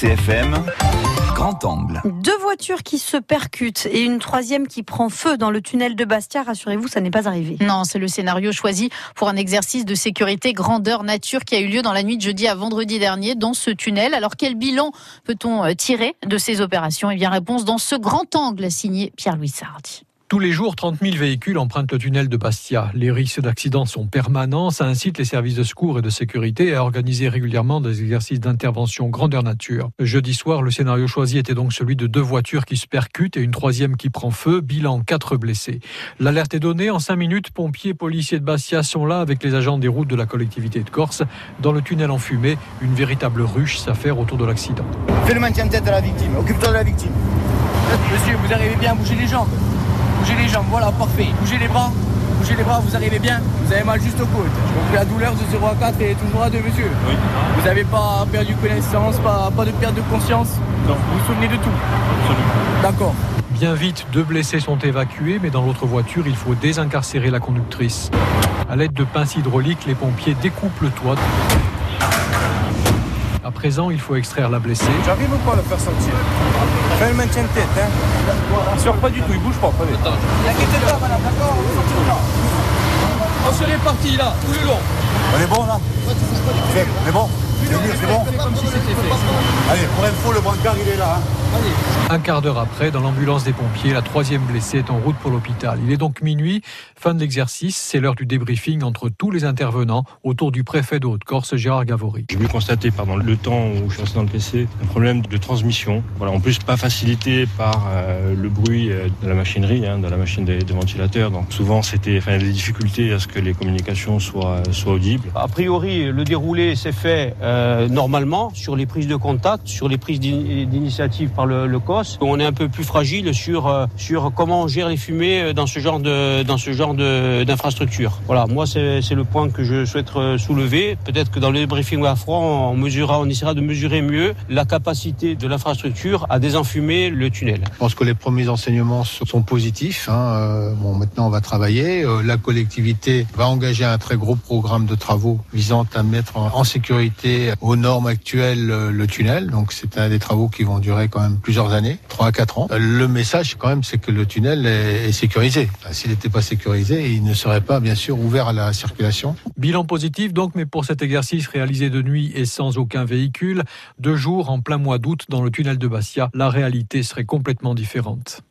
RCFM, grand angle. Deux voitures qui se percutent et une troisième qui prend feu dans le tunnel de Bastia. Rassurez-vous, ça n'est pas arrivé. Non, c'est le scénario choisi pour un exercice de sécurité grandeur nature qui a eu lieu dans la nuit de jeudi à vendredi dernier dans ce tunnel. Alors quel bilan peut-on euh, tirer de ces opérations? Eh bien, réponse dans ce grand angle signé Pierre-Louis Sardi. Tous les jours, 30 000 véhicules empruntent le tunnel de Bastia. Les risques d'accident sont permanents. Ça incite les services de secours et de sécurité à organiser régulièrement des exercices d'intervention grandeur nature. Jeudi soir, le scénario choisi était donc celui de deux voitures qui se percutent et une troisième qui prend feu. Bilan, quatre blessés. L'alerte est donnée. En cinq minutes, pompiers, policiers de Bastia sont là avec les agents des routes de la collectivité de Corse. Dans le tunnel en fumée, une véritable ruche s'affaire autour de l'accident. Fais le maintien de tête à la victime. Occupe-toi de la victime. Monsieur, vous arrivez bien à bouger les jambes Bougez les jambes, voilà, parfait. Bougez les bras, bougez les bras, vous arrivez bien. Vous avez mal juste aux côtes. Donc la douleur de 0 à 4 est toujours à 2, monsieur. Oui. Vous n'avez pas perdu connaissance, pas, pas de perte de conscience? Non. Vous vous souvenez de tout? Absolument. D'accord. Bien vite, deux blessés sont évacués, mais dans l'autre voiture, il faut désincarcérer la conductrice. À l'aide de pinces hydrauliques, les pompiers découpent le toit. Présent, il faut extraire la blessée. J'arrive ou pas à le faire sortir Fais le maintien de tête. Hein. Il sort pas du tout, il bouge pas. Prenez. N'inquiétez pas, madame, d'accord. On se répartit là, tout le long. On est bon là Fais, On est bon C'est c'est bon. Allez, pour info, le brancard il est là. Hein. Un quart d'heure après, dans l'ambulance des pompiers, la troisième blessée est en route pour l'hôpital. Il est donc minuit, fin de l'exercice, c'est l'heure du débriefing entre tous les intervenants autour du préfet de Haute-Corse, Gérard Gavory. J'ai pu constater pendant le temps où je suis resté dans le PC un problème de transmission. Voilà, en plus pas facilité par euh, le bruit euh, de la machinerie, hein, de la machine des, des ventilateurs. Donc souvent c'était enfin, des difficultés à ce que les communications soient, soient audibles. A priori, le déroulé s'est fait euh, normalement sur les prises de contact, sur les prises d'ini- d'initiative par le, COS. On est un peu plus fragile sur euh, sur comment on gère les fumées euh, dans ce genre de dans ce genre d'infrastructure. Voilà, moi c'est le point que je souhaite soulever. Peut-être que dans le briefing à froid, on mesurera, on essaiera de mesurer mieux la capacité de l'infrastructure à désenfumer le tunnel. Je pense que les premiers enseignements sont positifs. hein. Bon, maintenant on va travailler. La collectivité va engager un très gros programme de travaux visant à mettre en sécurité aux normes actuelles euh, le tunnel. Donc c'est un des travaux qui vont durer quand même plusieurs années, 3 à 4 ans. Euh, Le message quand même c'est que le tunnel est, sécurisé. S'il n'était pas sécurisé, il ne serait pas bien sûr ouvert à la circulation. Bilan positif donc, mais pour cet exercice réalisé de nuit et sans aucun véhicule, deux jours en plein mois d'août dans le tunnel de Bastia, la réalité serait complètement différente.